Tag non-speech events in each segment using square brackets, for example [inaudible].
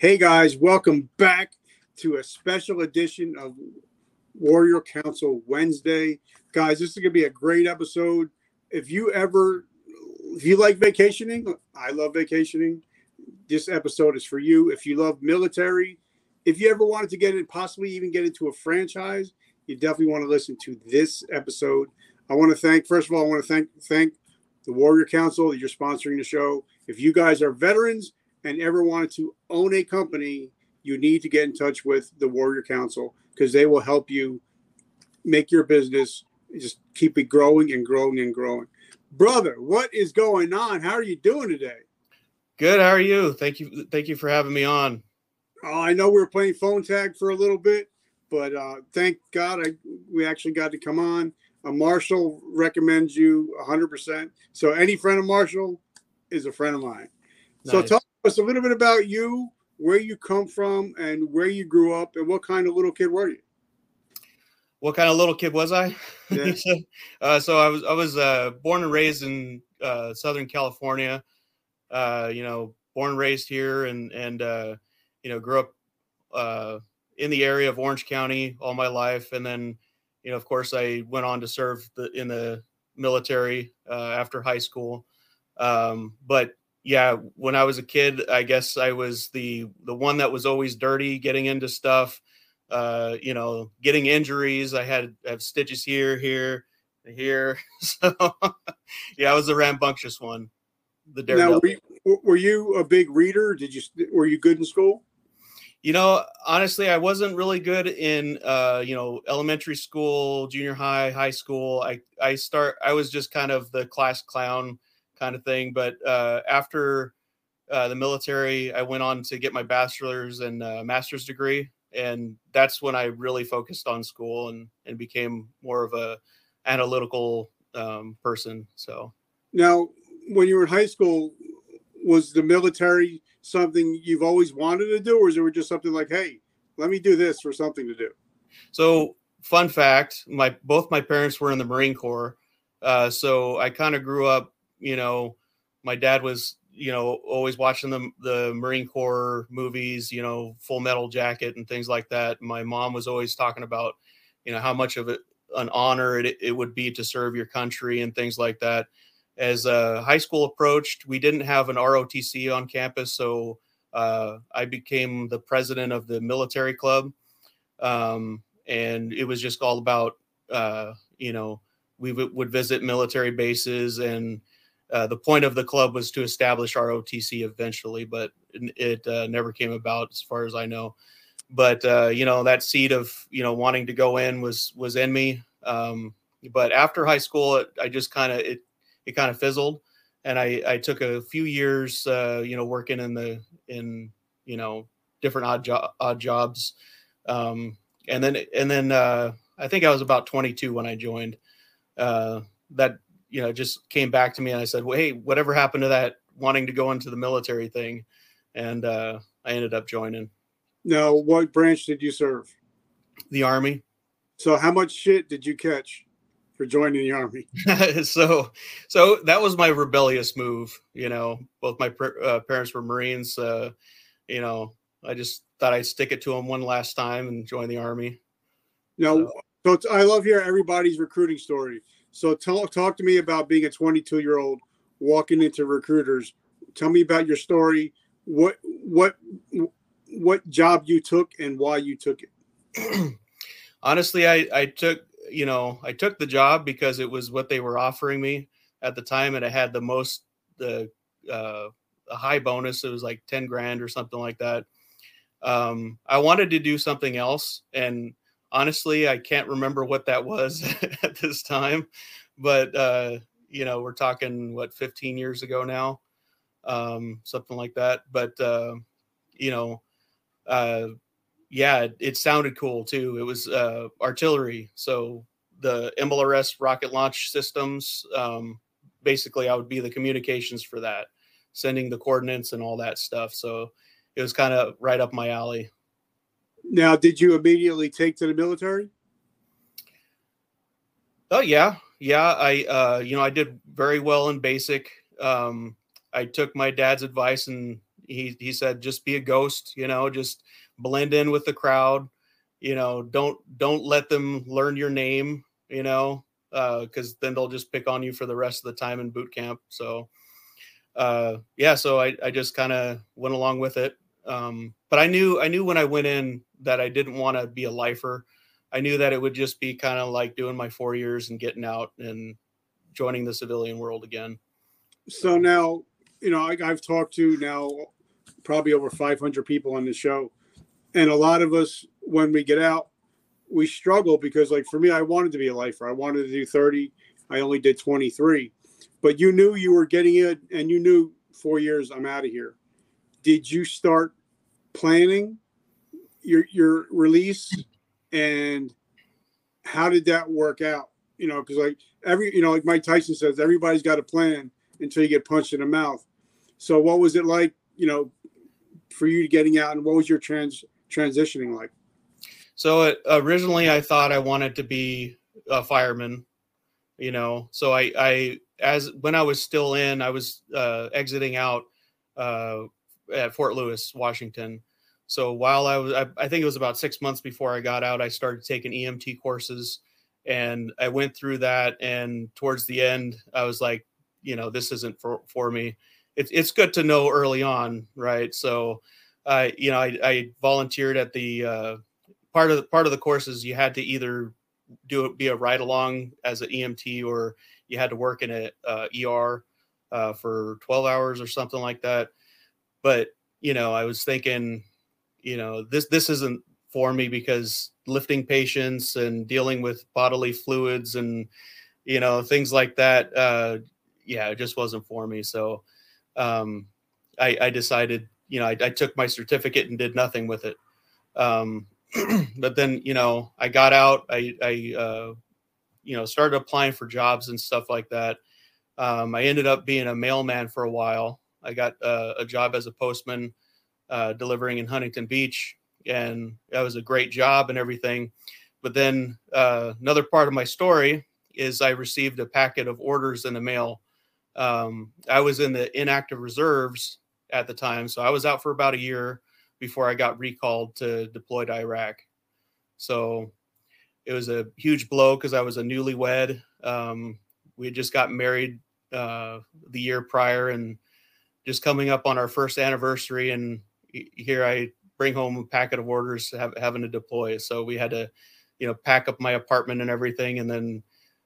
Hey guys, welcome back to a special edition of Warrior Council Wednesday. Guys, this is going to be a great episode. If you ever if you like vacationing, I love vacationing. This episode is for you. If you love military, if you ever wanted to get in, possibly even get into a franchise, you definitely want to listen to this episode. I want to thank, first of all, I want to thank thank the Warrior Council that you're sponsoring the show. If you guys are veterans and ever wanted to own a company, you need to get in touch with the Warrior Council because they will help you make your business just keep it growing and growing and growing. Brother, what is going on? How are you doing today? Good. How are you? Thank you. Thank you for having me on. Uh, I know we were playing phone tag for a little bit, but uh, thank God I, we actually got to come on. Uh, Marshall recommends you 100%. So any friend of Marshall is a friend of mine. Nice. So tell us a little bit about you, where you come from, and where you grew up, and what kind of little kid were you? What kind of little kid was I? Yeah. [laughs] uh, so I was I was uh, born and raised in uh, Southern California. Uh, you know, born and raised here, and and uh, you know, grew up uh, in the area of Orange County all my life, and then you know, of course, I went on to serve the, in the military after high school. Um, but yeah, when I was a kid, I guess I was the the one that was always dirty, getting into stuff. Uh, you know, getting injuries. I had I have stitches here, here, here. [laughs] So yeah, I was the rambunctious one. The daredevil. Now, were you, were you a big reader? Did you were you good in school? You know, honestly, I wasn't really good in uh, you know, elementary school, junior high, high school. I I start I was just kind of the class clown kind of thing. But uh, after uh, the military, I went on to get my bachelor's and uh, master's degree, and that's when I really focused on school and and became more of a analytical um, person. So now, when you were in high school, was the military something you've always wanted to do, or is it just something like, hey, let me do this for something to do? So, fun fact: my both my parents were in the Marine Corps, uh, so I kind of grew up you know, my dad was, you know, always watching the the Marine Corps movies, you know, Full Metal Jacket and things like that. My mom was always talking about, you know, how much of it an honor it, it would be to serve your country and things like that. As uh, high school approached, we didn't have an ROTC on campus, so uh, I became the president of the military club, um, and it was just all about, uh, you know, we w- would visit military bases and uh, the point of the club was to establish ROTC eventually, but it, uh, never came about as far as I know. But uh, you know that seed of you know wanting to go in was was in me. Um, but after high school, it, I just kind of it it kind of fizzled, and I I took a few years uh, you know working in the in you know different odd job odd jobs, um, and then and then uh, I think I was about 22 when I joined. That you know, just came back to me and I said, well, hey, whatever happened to that wanting to go into the military thing? And uh, I ended up joining. Now, what branch did you serve? The Army. So, how much shit did you catch for joining the Army? [laughs] so, so that was my rebellious move. You know, both my uh, parents were Marines. Uh, you know, I just thought I'd stick it to them one last time and join the Army. Now, so, so I love hearing everybody's recruiting story. So talk talk to me about being a 22 year old walking into recruiters. Tell me about your story. What what what job you took and why you took it. [clears throat] Honestly, I I took you know I took the job because it was what they were offering me at the time, and it had the most the uh, a high bonus. It was like 10 grand or something like that. Um, I wanted to do something else, and honestly, I can't remember what that was [laughs] at this time, but uh, you know, we're talking what 15 years ago now, um, something like that. But uh, you know, uh, yeah, it, it, sounded cool too. It was uh, artillery, so the MLRS rocket launch systems. Um, basically, I would be the communications for that, sending the coordinates and all that stuff. So it was kind of right up my alley. Now, did you immediately take to the military? Oh yeah, yeah. I uh, you know I did very well in basic. Um, I took my dad's advice and he he said just be a ghost, you know, just blend in with the crowd, you know, don't don't let them learn your name, you know, because uh, then they'll just pick on you for the rest of the time in boot camp. So uh, yeah, so I I just kind of went along with it. Um, but I knew I knew when I went in that I didn't want to be a lifer. I knew that it would just be kind of like doing my four years and getting out and joining the civilian world again. So now, you know, I, I've talked to now probably over 500 people on the show, and a lot of us when we get out, we struggle because, like for me, I wanted to be a lifer. I wanted to do 30. I only did 23, but you knew you were getting it, and you knew four years I'm out of here. Did you start planning your your release? And how did that work out? You know because like every you know like mike tyson says everybody's got a plan until you get punched in the mouth. So what was it like you know for you getting out and what was your trans transitioning like? So it, originally i thought i wanted to be a fireman you know? So i i as when i was still in i was uh exiting out uh at fort lewis washington so while I was, I, I, think it was about six months before I got out, I started taking EMT courses and I went through that. And towards the end, I was like, you know, this isn't for, for me. It's, it's good to know early on. Right. So, uh, you know, I, I volunteered at the, uh, part of the part of the courses you had to either do it, be a ride along as an EMT or you had to work in a uh, ER uh, for 12 hours or something like that. But, you know, I was thinking, you know this this isn't for me because lifting patients and dealing with bodily fluids and you know things like that uh yeah it just wasn't for me. So um i i decided you know i, I took my certificate and did nothing with it. Um [clears throat] but then you know i got out i i uh you know started applying for jobs and stuff like that. Um i ended up being a mailman for a while i got uh, a job as a postman uh, delivering in Huntington Beach, and that was a great job and everything. But then uh, another part of my story is I received a packet of orders in the mail. Um, I was in the inactive reserves at the time, so I was out for about a year before I got recalled to deploy to Iraq. So it was a huge blow because I was a newlywed. Um, we had just got married uh, the year prior and just coming up on our first anniversary and here I bring home a packet of orders have, having to deploy. So we had to, you know, pack up my apartment and everything, and then,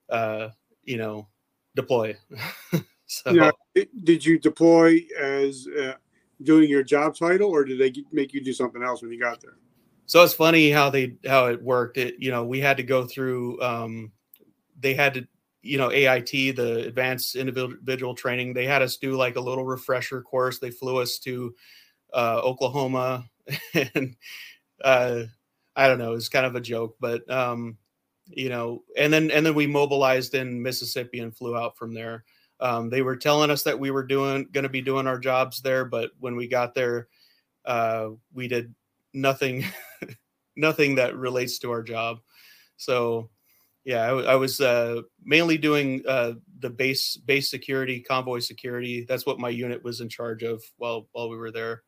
uh, you know, deploy. [laughs] so, now, did you deploy as uh, doing your job title, or did they make you do something else when you got there? So it's funny how they how it worked. It you know we had to go through. Um, they had to you know AIT the advanced individual training. They had us do like a little refresher course. They flew us to uh, Oklahoma, [laughs] and uh, I don't know, it's kind of a joke, but um, you know, and then and then we mobilized in Mississippi and flew out from there. Um, they were telling us that we were doing going to be doing our jobs there, but when we got there, uh, we did nothing, [laughs] nothing that relates to our job. So, yeah, I, I was uh, mainly doing uh, the base base security, convoy security. That's what my unit was in charge of while while we were there.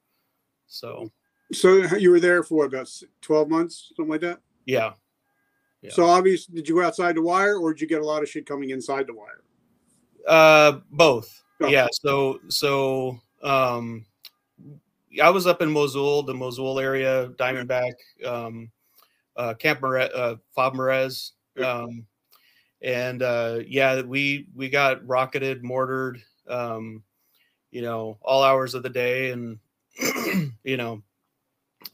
So, so you were there for about twelve months, something like that. Yeah. yeah. So obviously, did you go outside the wire, or did you get a lot of shit coming inside the wire? Uh, both. Oh. Yeah. So so um, I was up in Mosul, the Mosul area, Diamondback, um, uh, Camp Mere- uh, Fob Marez. Um, and uh, yeah, we we got rocketed, mortared, um, you know, all hours of the day, and [clears throat] you know,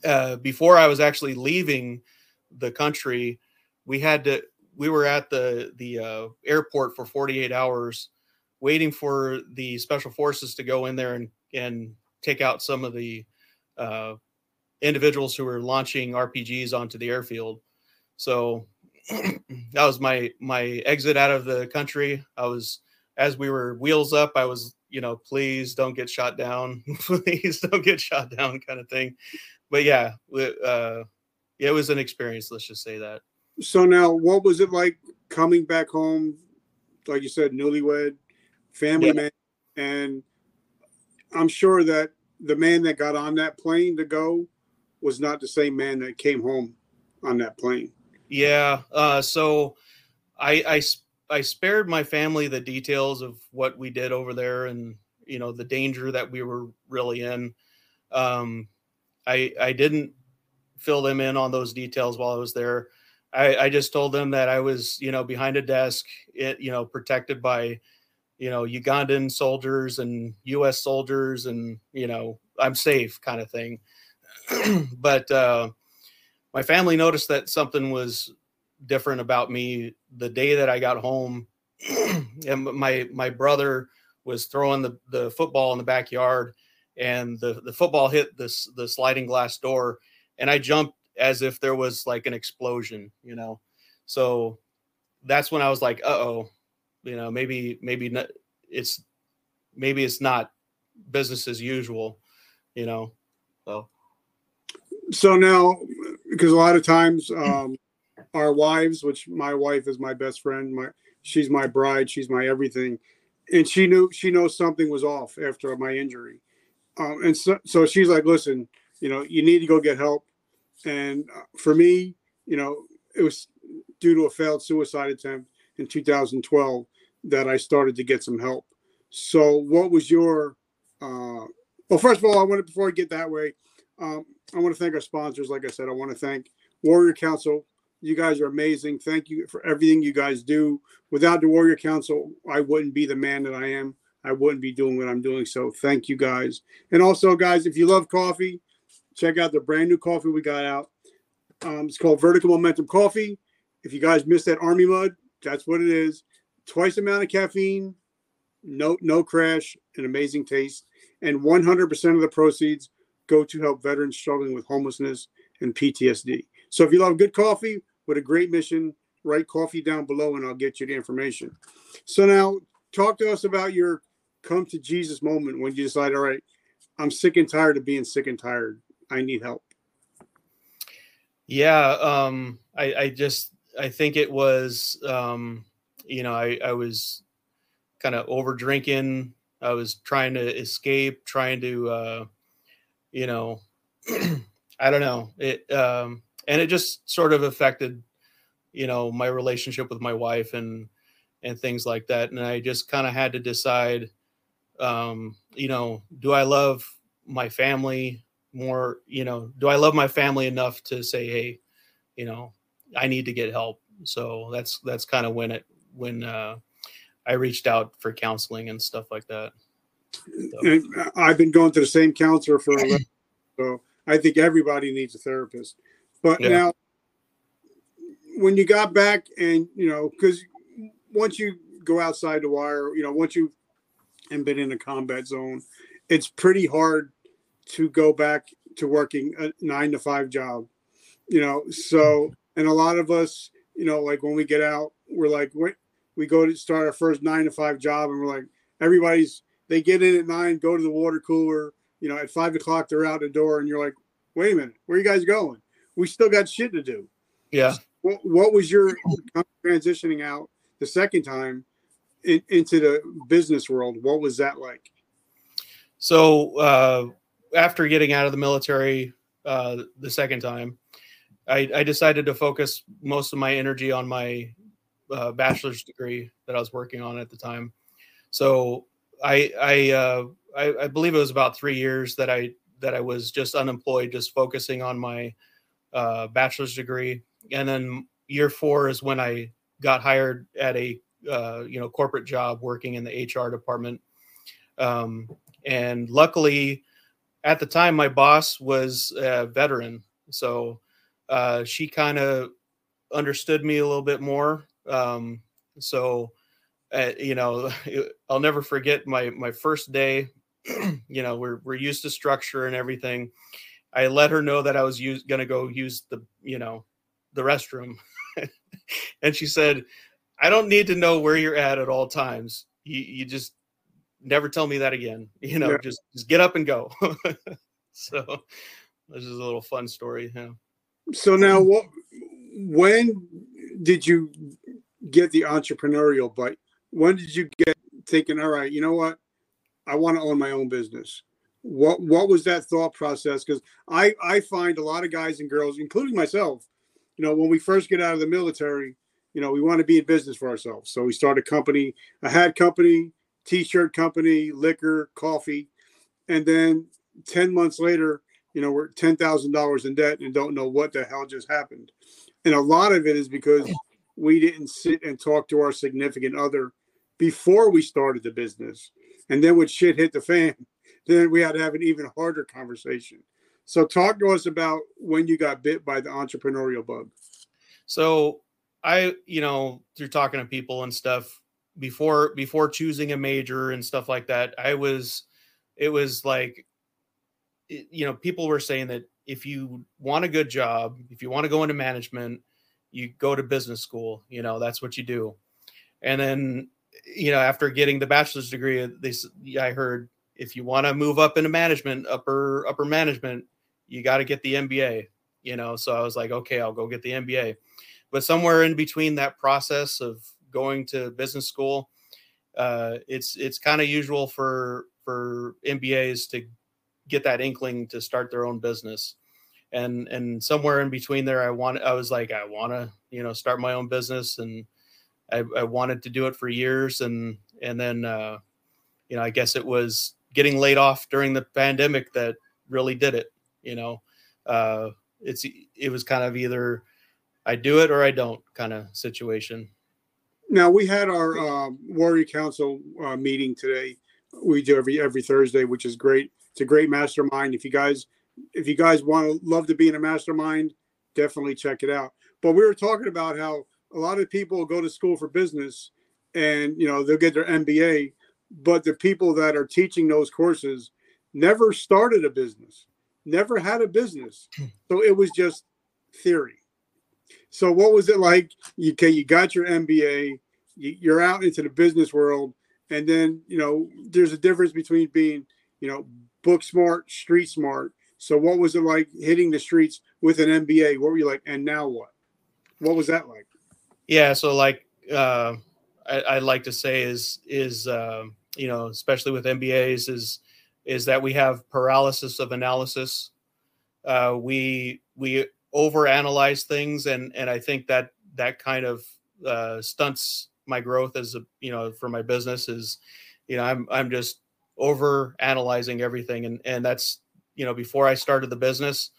uh, before I was actually leaving the country, we had to we were at the the uh, airport for 48 hours waiting for the special forces to go in there and and take out some of the uh, individuals who were launching RPGs onto the airfield. So [clears throat] that was my my exit out of the country. I was as we were wheels up, I was you know, please don't get shot down. [laughs] please don't get shot down kind of thing. But yeah, uh, it was an experience. Let's just say that. So now, what was it like coming back home? Like you said, newlywed, family yeah. man, and I'm sure that the man that got on that plane to go was not the same man that came home on that plane. Yeah. Uh, so I, I I spared my family the details of what we did over there and you know the danger that we were really in. Um, I I didn't fill them in on those details while I was there. I, I just told them that I was you know behind a desk, it, you know protected by you know Ugandan soldiers and U.S. soldiers, and you know I'm safe kind of thing. [clears throat] but uh, my family noticed that something was different about me the day that I got home. [clears throat] and my my brother was throwing the, the football in the backyard and the, the football hit this the sliding glass door and I jumped as if there was like an explosion, you know. So that's when I was like, uh oh, you know, maybe maybe not, it's maybe it's not business as usual, you know. So so now because a lot of times um our wives, which my wife is my best friend, my she's my bride, she's my everything, and she knew she knows something was off after my injury, um, and so so she's like, listen, you know, you need to go get help, and uh, for me, you know, it was due to a failed suicide attempt in 2012 that I started to get some help. So, what was your? Uh, well, first of all, I want to before I get that way, um, I want to thank our sponsors. Like I said, I want to thank Warrior Council you guys are amazing. Thank you for everything you guys do. Without the Warrior Council, I wouldn't be the man that I am. I wouldn't be doing what I'm doing. So thank you guys. And also, guys, if you love coffee, check out the brand new coffee we got out. Um, it's called Vertical Momentum Coffee. If you guys missed that Army Mud, that's what it is. Twice the amount of caffeine, no no crash, an amazing taste, and 100% of the proceeds go to help veterans struggling with homelessness and PTSD. So if you love good coffee, with a great mission. Write coffee down below and I'll get you the information. So now talk to us about your come to Jesus moment when you decide, all right, I'm sick and tired of being sick and tired. I need help. Yeah, um, I, I just I think it was um, you know, I, I was kind of over drinking. I was trying to escape, trying to uh, you know, [clears throat] I don't know. It um and it just sort of affected you know my relationship with my wife and and things like that. And i just kind of had to decide um you know do i love my family more? You know do i love my family enough to say hey you know i need to get help. So that's that's kind of when it when uh i reached out for counseling and stuff like that so. i've been going to the same counselor for [laughs] so i think everybody needs a therapist but yeah. now, when you got back and, you know, because once you go outside the wire, you know, once you and been in a combat zone, it's pretty hard to go back to working a nine to five job, you know. So, and a lot of us, you know, like when we get out, we're like, wait, we go to start our first nine to five job, and we're like, everybody's they get in at nine, go to the water cooler, you know, at five o'clock they're out the door, and you're like, wait a minute, where you guys going? we still got shit to do. Yeah. What, what was your transitioning out the second time in, into the business world? What was that like? So uh, after getting out of the military uh, the second time, I, I, decided to focus most of my energy on my uh, bachelor's degree that I was working on at the time. So I I, uh, I I believe it was about three years that I that I was just unemployed, just focusing on my uh, bachelor's degree, and then year four is when I got hired at a uh, you know corporate job working in the HR department. Um, and luckily, at the time, my boss was a veteran, so uh, she kind of understood me a little bit more. Um, so, uh, you know, [laughs] I'll never forget my my first day. [clears throat] you know, we're we're used to structure and everything, I let her know that I was going to go use the, you know, the restroom. [laughs] and she said, I don't need to know where you're at at all times. You, you just never tell me that again. [laughs] You know, yeah. just, just get up and go. so this is a little fun story. Yeah. So now what, when did you get the entrepreneurial bite? When did you get thinking, all right, you know what? I want to own my own business. what what was that thought process? Because I I find a lot of guys and girls, including myself, you know, when we first get out of the military, you know, we want to be in business for ourselves. So we start a company, a hat company, t-shirt company, liquor, coffee, and then 10 months later, you know, we're $10,000 in debt and don't know what the hell just happened. And a lot of it is because we didn't sit and talk to our significant other before we started the business. And then when shit hit the fan, [laughs] then we had to have an even harder conversation. So talk to us about when you got bit by the entrepreneurial bug. So I, you know, through talking to people and stuff before before choosing a major and stuff like that, I was it was like you know, people were saying that if you want a good job, if you want to go into management, you go to business school, you know, that's what you do. And then, you know, after getting the bachelor's degree, they I heard if you want to move up into management, upper upper management, you got to get the MBA, you know. So I was like, okay, I'll go get the MBA. But somewhere in between that process of going to business school, uh, it's it's kind of usual for for MBAs to get that inkling to start their own business. And and somewhere in between there, I want I was like, I want to you know start my own business, and I, I wanted to do it for years, and and then uh, you know I guess it was getting laid off during the pandemic that really did it. You know, uh, it's it was kind of either I do it or I don't kind of situation. Now we had our uh, Warrior Council uh, meeting today. We do every every Thursday, which is great. It's a great mastermind. If you guys if you guys want to love to be in a mastermind, definitely check it out. But we were talking about how a lot of people go to school for business and you know they'll get their MBA, but the people that are teaching those courses never started a business, never had a business. Hmm. So it was just theory. So what was it like? You okay, you got your MBA, you're out into the business world, and then you know there's a difference between being you know book smart, street smart. So what was it like hitting the streets with an MBA? What were you like? And now what? What was that like? Yeah, so like uh, I, I like to say is is uh, you know especially with MBAs is is that we have paralysis of analysis. Uh, we we overanalyze things, and and I think that that kind of uh, stunts my growth as a you know for my business is you know I'm I'm just over analyzing everything and and that's you know before i started the business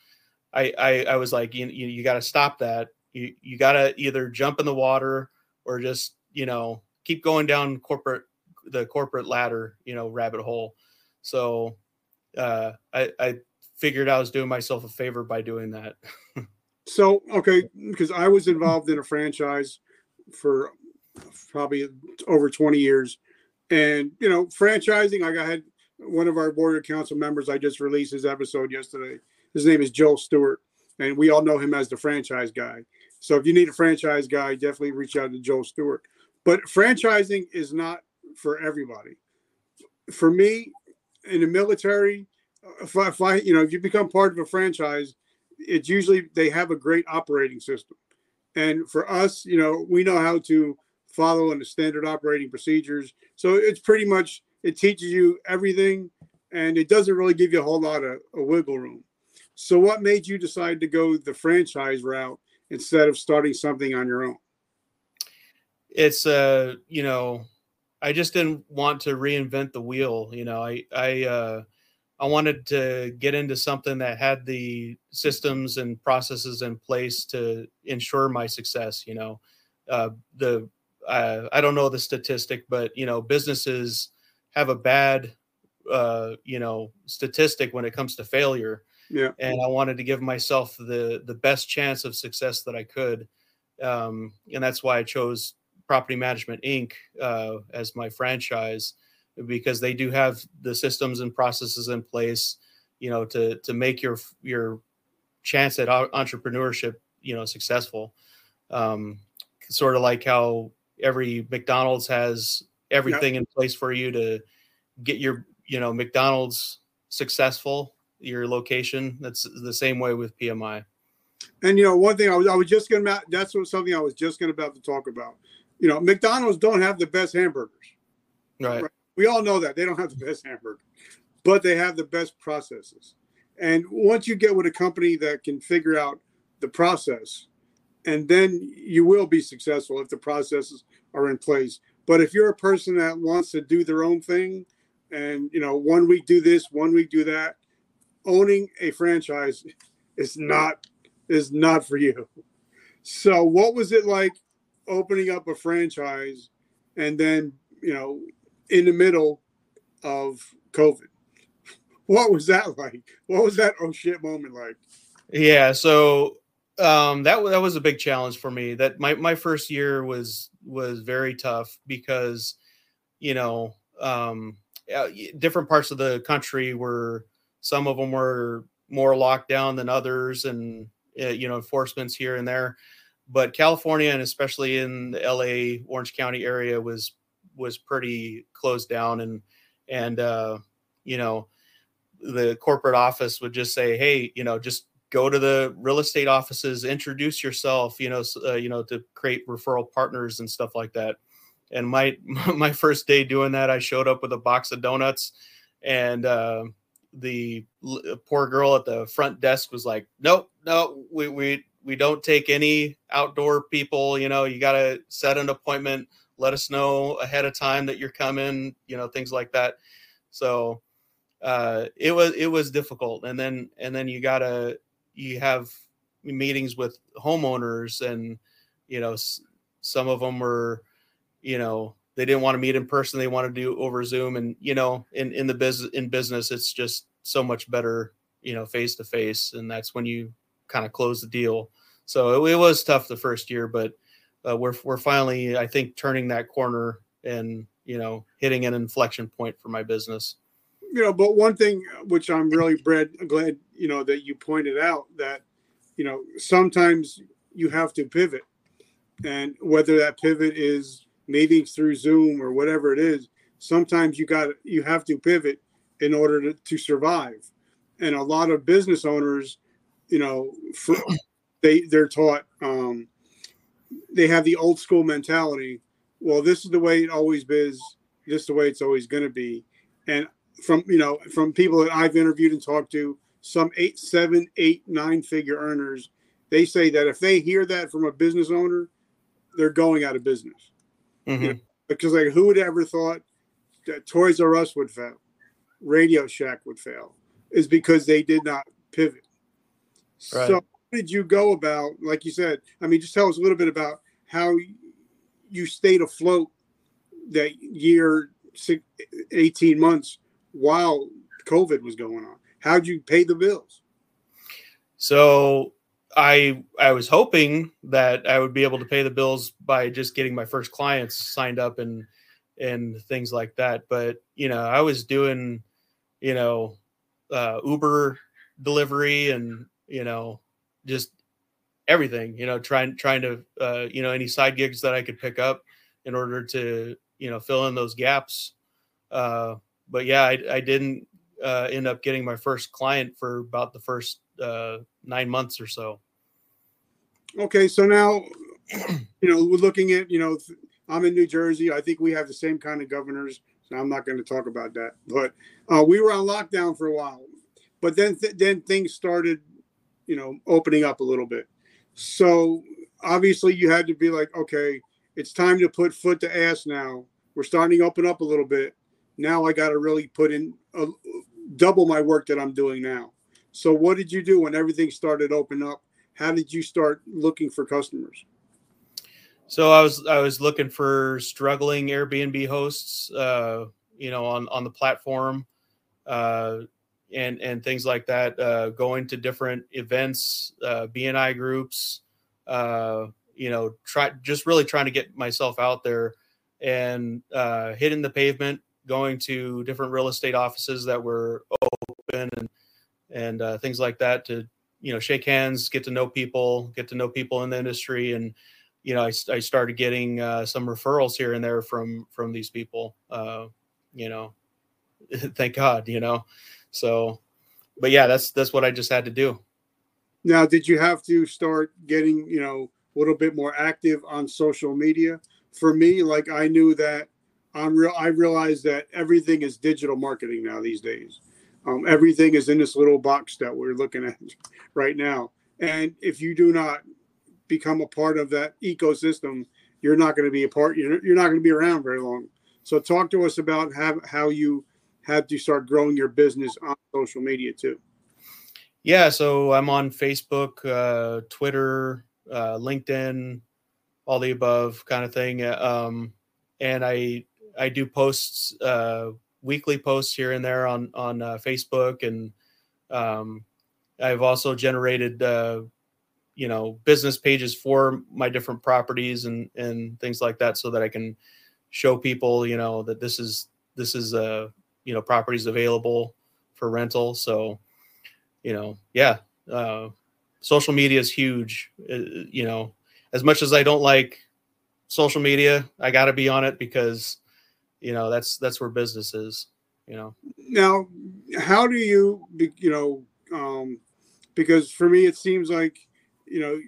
i i, I was like you, you got to stop that you you got to either jump in the water or just you know keep going down corporate the corporate ladder you know rabbit hole so uh i i figured i was doing myself a favor by doing that [laughs] so okay because i was involved in a franchise for probably over 20 years and you know, franchising. I had one of our Warrior Council members. I just released his episode yesterday. His name is Joel Stewart, and we all know him as the franchise guy. So if you need a franchise guy, definitely reach out to Joel Stewart. But franchising is not for everybody. For me, in the military, if I, if I, you know, if you become part of a franchise, it's usually they have a great operating system. And for us, you know, we know how to following the standard operating procedures. So it's pretty much it teaches you everything, and it doesn't really give you a whole lot of, of wiggle room. So what made you decide to go the franchise route instead of starting something on your own? It's uh, you know, I just didn't want to reinvent the wheel. You know, I I uh, I wanted to get into something that had the systems and processes in place to ensure my success. You know, uh, the uh, I don't know the statistic, but you know, businesses have a bad, uh, you know, statistic when it comes to failure. Yeah. And I wanted to give myself the the best chance of success that I could, um, and that's why I chose Property Management Inc. Uh, as my franchise because they do have the systems and processes in place, you know, to to make your your chance at entrepreneurship, you know, successful. Um, sort of like how every McDonald's has everything yep. in place for you to get your you know McDonald's successful your location that's the same way with PMI and you know one thing I was I was just gonna that's what something I was just gonna about to talk about you know McDonald's don't have the best hamburgers right, right? we all know that they don't have the best hamburger but they have the best processes. And once you get with a company that can figure out the process, and then you will be successful if the processes are in place. But if you're a person that wants to do their own thing, and you know, one week do this, one week do that, owning a franchise is not is not for you. So, what was it like opening up a franchise and then, you know, in the middle of COVID? [laughs] What was that like? What was that oh shit moment like? Yeah, so um, that that was a big challenge for me. That my my first year was was very tough because, you know, um, different parts of the country were some of them were more locked down than others, and uh, you know enforcements here and there. But California and especially in the LA Orange County area was was pretty closed down, and and uh, you know the corporate office would just say, hey, you know, just go to the real estate offices, introduce yourself, you know, uh, you know, to create referral partners and stuff like that. And my [laughs] my first day doing that, I showed up with a box of donuts, and uh, the uh, poor girl at the front desk was like, "Nope, no, we we we don't take any outdoor people. You know, you got to set an appointment. Let us know ahead of time that you're coming. You know, things like that." So uh, it was it was difficult, and then and then you gotta you have meetings with homeowners, and you know some of them were, you know, they didn't want to meet in person they want to do over zoom and you know in in the business in business it's just so much better you know face to face and that's when you kind of close the deal. So it, it was tough the first year but uh, we're we're finally i think turning that corner and you know hitting an inflection point for my business. You know but one thing which i'm really Brad, glad you know that you pointed out that you know sometimes you have to pivot and whether that pivot is meetings through Zoom or whatever it is, sometimes you got you have to pivot in order to, to survive. And a lot of business owners, you know, for, they they're taught um, they have the old school mentality. Well, this is the way it always is. This is the way it's always going to be. And from you know from people that I've interviewed and talked to, some eight, seven, eight, nine figure earners, they say that if they hear that from a business owner, they're going out of business. Mm-hmm. You know, because like who would ever thought that Toys R Us would fail, Radio Shack would fail, is because they did not pivot. Right. So how did you go about, like you said? I mean, just tell us a little bit about how you stayed afloat that year, 18 months while COVID was going on. How'd you pay the bills? So I I was hoping that I would be able to pay the bills by just getting my first clients signed up and and things like that. But you know, I was doing you know uh, Uber delivery and you know just everything. You know, trying trying to uh, you know any side gigs that I could pick up in order to you know fill in those gaps. Uh, but yeah, I, I didn't uh, end up getting my first client for about the first uh, nine months or so. Okay, so now, you know, we're looking at, you know, I'm in New Jersey. I think we have the same kind of governors. So I'm not going to talk about that. But uh, we were on lockdown for a while, but then th- then things started, you know, opening up a little bit. So obviously, you had to be like, okay, it's time to put foot to ass now. We're starting to open up a little bit. Now I got to really put in a, double my work that I'm doing now. So what did you do when everything started open up? How did you start looking for customers? So I was I was looking for struggling Airbnb hosts, uh, you know, on on the platform, uh, and and things like that. Uh, going to different events, uh, BNI groups, uh, you know, try just really trying to get myself out there and uh, hitting the pavement, going to different real estate offices that were open and and uh, things like that to you know shake hands get to know people get to know people in the industry and you know i, I started getting uh, some referrals here and there from from these people uh, you know [laughs] thank god you know? So but yeah that's that's what i just had to do. Now did you have to start getting you know a little bit more active on social media? For me like i knew that i'm real i realized that everything is digital marketing now these days Um, everything is in this little box that we're looking at [laughs] right now. And if you do not become a part of that ecosystem, you're not going to be a part. You're, you're not going to be around very long. So talk to us about how, how you had to start growing your business on social media too. Yeah, so I'm on Facebook, uh, Twitter, uh, LinkedIn, all the above kind of thing. Um, and I I do posts, uh, weekly posts here and there on on uh, Facebook, and um, I've also generated uh, you know business pages for my different properties and and things like that, so that I can show people you know that this is this is uh you know properties available for rental. So you know, yeah, uh, social media is huge. Uh, you know, as much as I don't like social media, I got to be on it because, you know, that's that's where business is. You know. Now, how do you, you know, um, because for me it seems like, you know,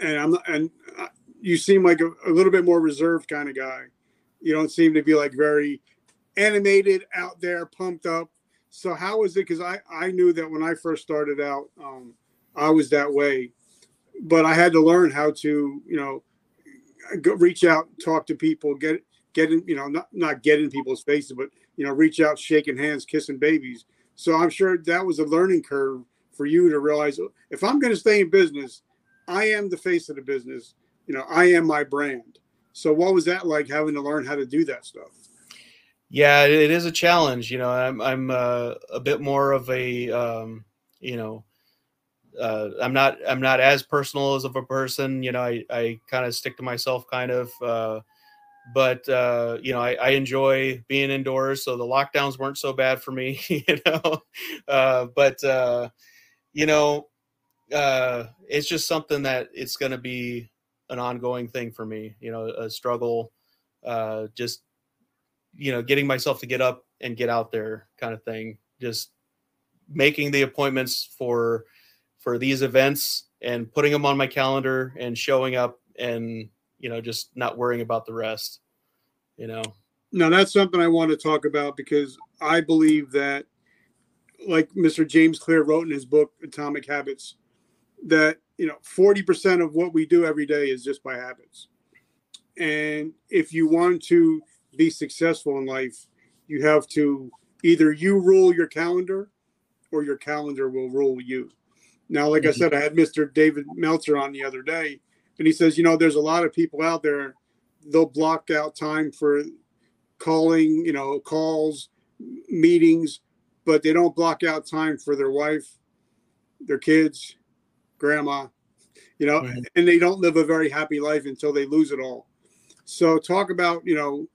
and I'm and you seem like a, a little bit more reserved kind of guy. You don't seem to be like very animated out there, pumped up so how is it? Because I I knew that when I first started out, um, I was that way, but I had to learn how to you know go, reach out, talk to people, get get in you know not not get in people's faces, but you know reach out, shaking hands, kissing babies. So I'm sure that was a learning curve for you to realize if I'm going to stay in business, I am the face of the business. You know, I am my brand. So what was that like having to learn how to do that stuff? Yeah, it is a challenge. You know, I'm I'm uh, a bit more of a um, you know, uh, I'm not I'm not as personal as of a person. You know, I I kind of stick to myself, kind of. Uh, but uh, you know, I, I, enjoy being indoors, so the lockdowns weren't so bad for me. [laughs] You know, uh, but uh, you know, uh, it's just something that it's going to be an ongoing thing for me. You know, a struggle. Uh, just you know, getting myself to get up and get out there kind of thing. Just making the appointments for for these events and putting them on my calendar and showing up and you know just not worrying about the rest you know now that's something i want to talk about because i believe that like mr james clear wrote in his book atomic habits that you know 40% of what we do every day is just by habits and if you want to be successful in life, you have to either you rule your calendar or your calendar will rule you. Now, like mm-hmm. I said, I had Mr. David Meltzer on the other day, and he says, you know, there's a lot of people out there, they'll block out time for calling, you know, calls, meetings, but they don't block out time for their wife, their kids, grandma, you know, right. and they don't live a very happy life until they lose it all. So, talk about, you know,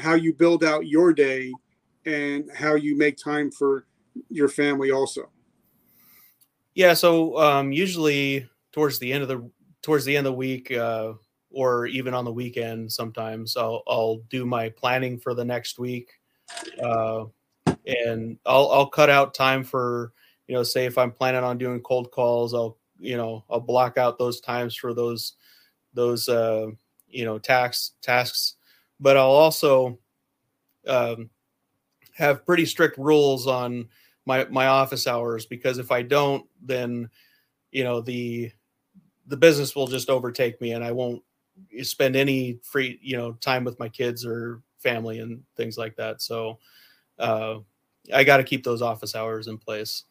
how you build out your day and how you make time for your family also yeah so um, usually towards the end of the towards the end of the week uh, or even on the weekend sometimes i'll, I'll do my planning for the next week uh, and I'll, I'll cut out time for you know say if i'm planning on doing cold calls i'll you know i'll block out those times for those those uh, you know tax tasks. But I'll also um, have pretty strict rules on my my office hours because if I don't, then you know the the business will just overtake me, and I won't spend any free you know time with my kids or family and things like that. So uh, I got to keep those office hours in place.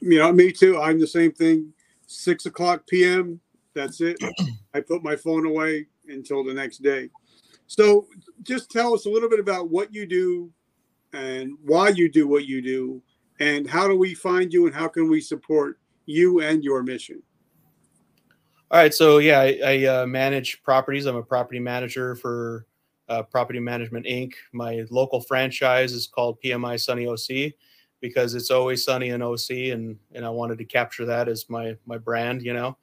You know, me too. I'm the same thing. Six o'clock p.m. That's it. [clears throat] I put my phone away until the next day. So, just tell us a little bit about what you do and why you do what you do, and how do we find you and how can we support you and your mission? All right. So, yeah, I, I uh, manage properties. I'm a property manager for uh, Property Management Inc. My local franchise is called PMI Sunny OC because it's always sunny in OC, and and I wanted to capture that as my my brand. You know,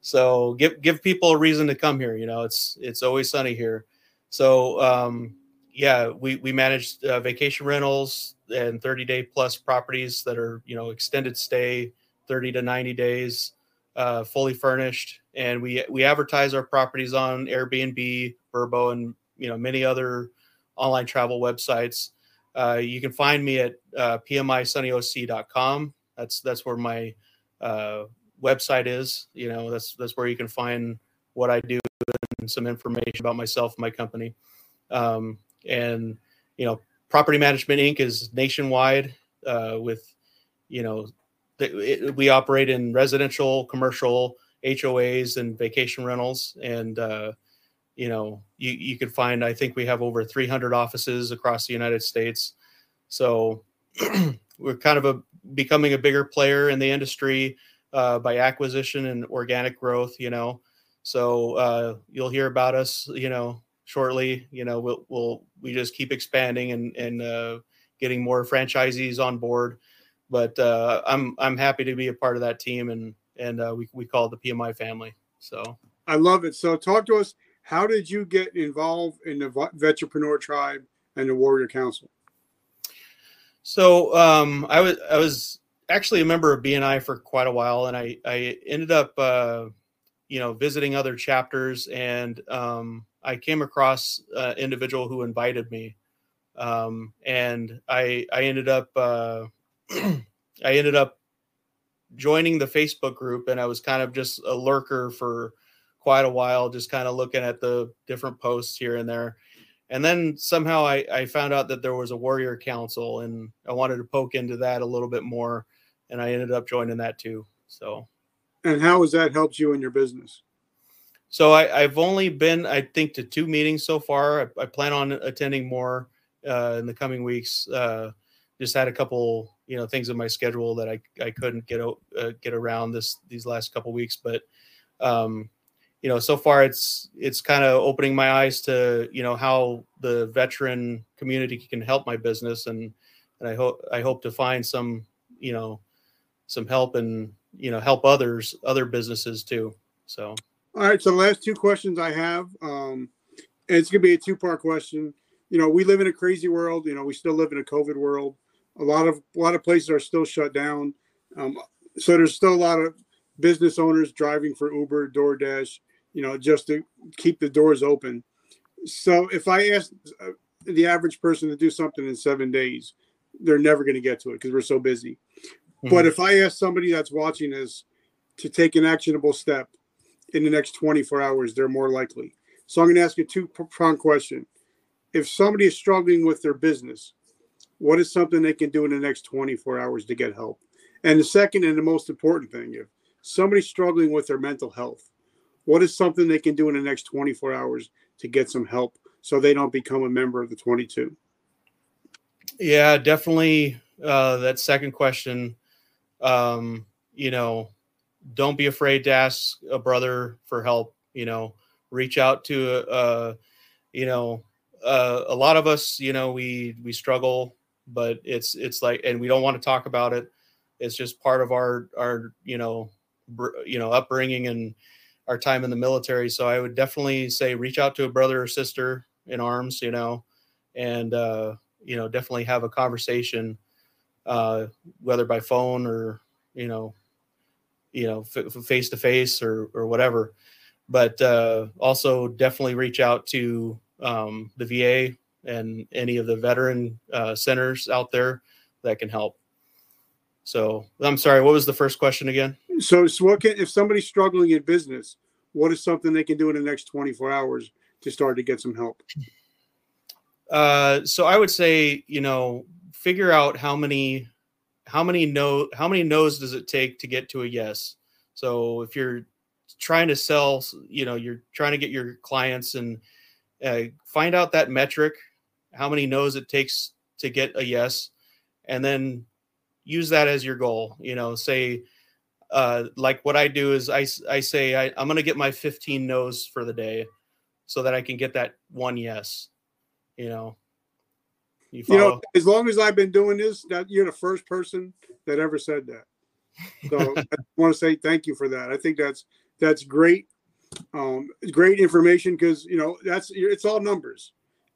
so give give people a reason to come here. You know, it's it's always sunny here. So um, yeah, we we manage uh, vacation rentals and 30 day plus properties that are you know extended stay, 30 to 90 days, uh, fully furnished, and we we advertise our properties on Airbnb, Vrbo, and you know many other online travel websites. uh, you can find me at uh, pmisunnyoc.com. That's that's where my uh, website is. You know, that's that's where you can find what I do and some information about myself and my company. Um, and you know, Property Management Inc. is nationwide uh, with you know we operate in residential, commercial, HOAs, and vacation rentals, and uh, you know you you can find. I think we have over 300 offices across the United States, so [clears throat] we're kind of a becoming a bigger player in the industry uh, by acquisition and organic growth. You know, so uh, you'll hear about us. You know, shortly. You know, we'll we'll we just keep expanding and and uh, getting more franchisees on board but uh, I'm I'm happy to be a part of that team, and and uh, we we call it the PMI family. So I love it. So talk to us. How did you get involved in the Vetrepreneur Tribe and the Warrior Council? So um, I was I was actually a member of BNI for quite a while, and I I ended up uh, you know visiting other chapters, and um, I came across an individual who invited me, um, and I I ended up uh, [clears throat] I ended up joining the Facebook group and I was kind of just a lurker for quite a while, just kind of looking at the different posts here and there. And then somehow I, I found out that there was a warrior council and I wanted to poke into that a little bit more. And I ended up joining that too. So, and how has that helped you in your business? So I, have only been, I think, to two meetings so far. I, I plan on attending more uh, in the coming weeks. Uh, just had a couple you know things in my schedule that I, I couldn't get uh, get around this these last couple weeks but um you know so far it's it's kind of opening my eyes to you know how the veteran community can help my business and and I hope I hope to find some you know some help and you know help others other businesses too so. All right so the last two questions I have um and it's gonna be a two part question. You know we live in a crazy world you know we still live in a covid world a lot of a lot of places are still shut down. Um, so there's still a lot of business owners driving for Uber, DoorDash, you know, just to keep the doors open. So if I ask uh, the average person to do something in seven days, they're never going to get to it because we're so busy. Mm-hmm. But if I ask somebody that's watching this to take an actionable step in the next 24 hours, they're more likely. So I'm going to ask you a two prong question. If somebody is struggling with their business, what is something they can do in the next 24 hours to get help? And the second and the most important thing, if somebody's struggling with their mental health, what is something they can do in the next 24 hours to get some help so they don't become a member of the 22? Yeah, definitely. Uh, that second question, um, you know, don't be afraid to ask a brother for help. You know, reach out to, uh, you know, uh, a lot of us, you know, we we struggle but it's it's like and we don't want to talk about it. It's just part of our our you know br- you know upbringing and our time in the military. So i would definitely say reach out to a brother or sister in arms you know and uh you know definitely have a conversation uh whether by phone or you know you know face to face or or whatever. But uh also definitely reach out to um the va and any of the veteran uh, centers out there that can help. So I'm sorry, what was the first question again? So, so what can, if somebody's struggling in business, what is something they can do in the next 24 hours to start to get some help? Uh, so I would say, you know, figure out how many, how many no, how many no's does it take to get to a yes? So if you're trying to sell, you know, you're trying to get your clients and uh, find out that metric how many no's it takes to get a yes, and then use that as your goal. You know, say, uh, like what I do is I, I say I, I'm going to get my 15 no's for the day so that I can get that one yes. You know, you, you know, as long as I've been doing this, that you're the first person that ever said that. So [laughs] I want to say thank you for that. I think that's that's great, um, great information because you know that's it's all numbers.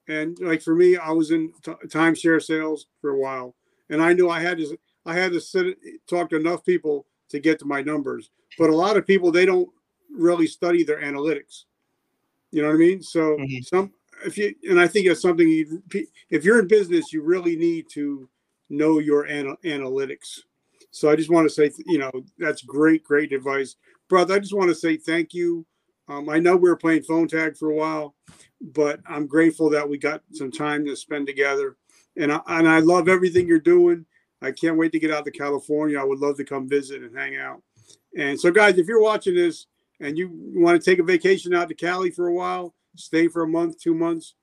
And like for me, I was in t- timeshare sales for a while, and I knew I had to I had to sit talk to enough people to get to my numbers. But a lot of people they don't really study their analytics. You know what I mean? So mm-hmm. some if you and I think it's something you if you're in business, you really need to know your anal- analytics. So I just want to say, you know, that's great, great advice, brother. I just want to say thank you. Um, I know we were playing phone tag for a while, but I'm grateful that we got some time to spend together. And I, and I love everything you're doing. I can't wait to get out to California. I would love to come visit and hang out. And so, guys, if you're watching this and you want to take a vacation out to Cali for a while, stay for a month, two months,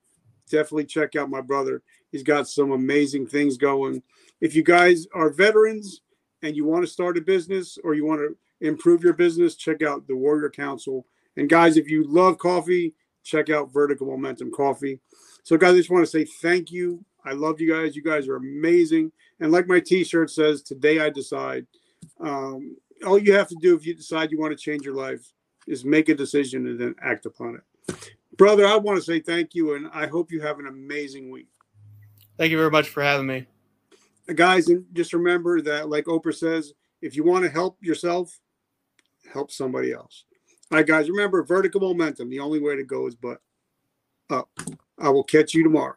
definitely check out my brother. He's got some amazing things going. If you guys are veterans and you want to start a business or you want to improve your business, check out the Warrior Council. And guys, if you love coffee, check out Vertical Momentum Coffee. So, guys, I just want to say thank you. I love you guys. You guys are amazing. And like my T-shirt says, today I decide. Um, all you have to do if you decide you want to change your life is make a decision and then act upon it. Brother, I want to say thank you, and I hope you have an amazing week. Thank you very much for having me. Guys, and just remember that, like Oprah says, if you want to help yourself, help somebody else. All right, guys, remember vertical momentum. The only way to go is but up. I will catch you tomorrow.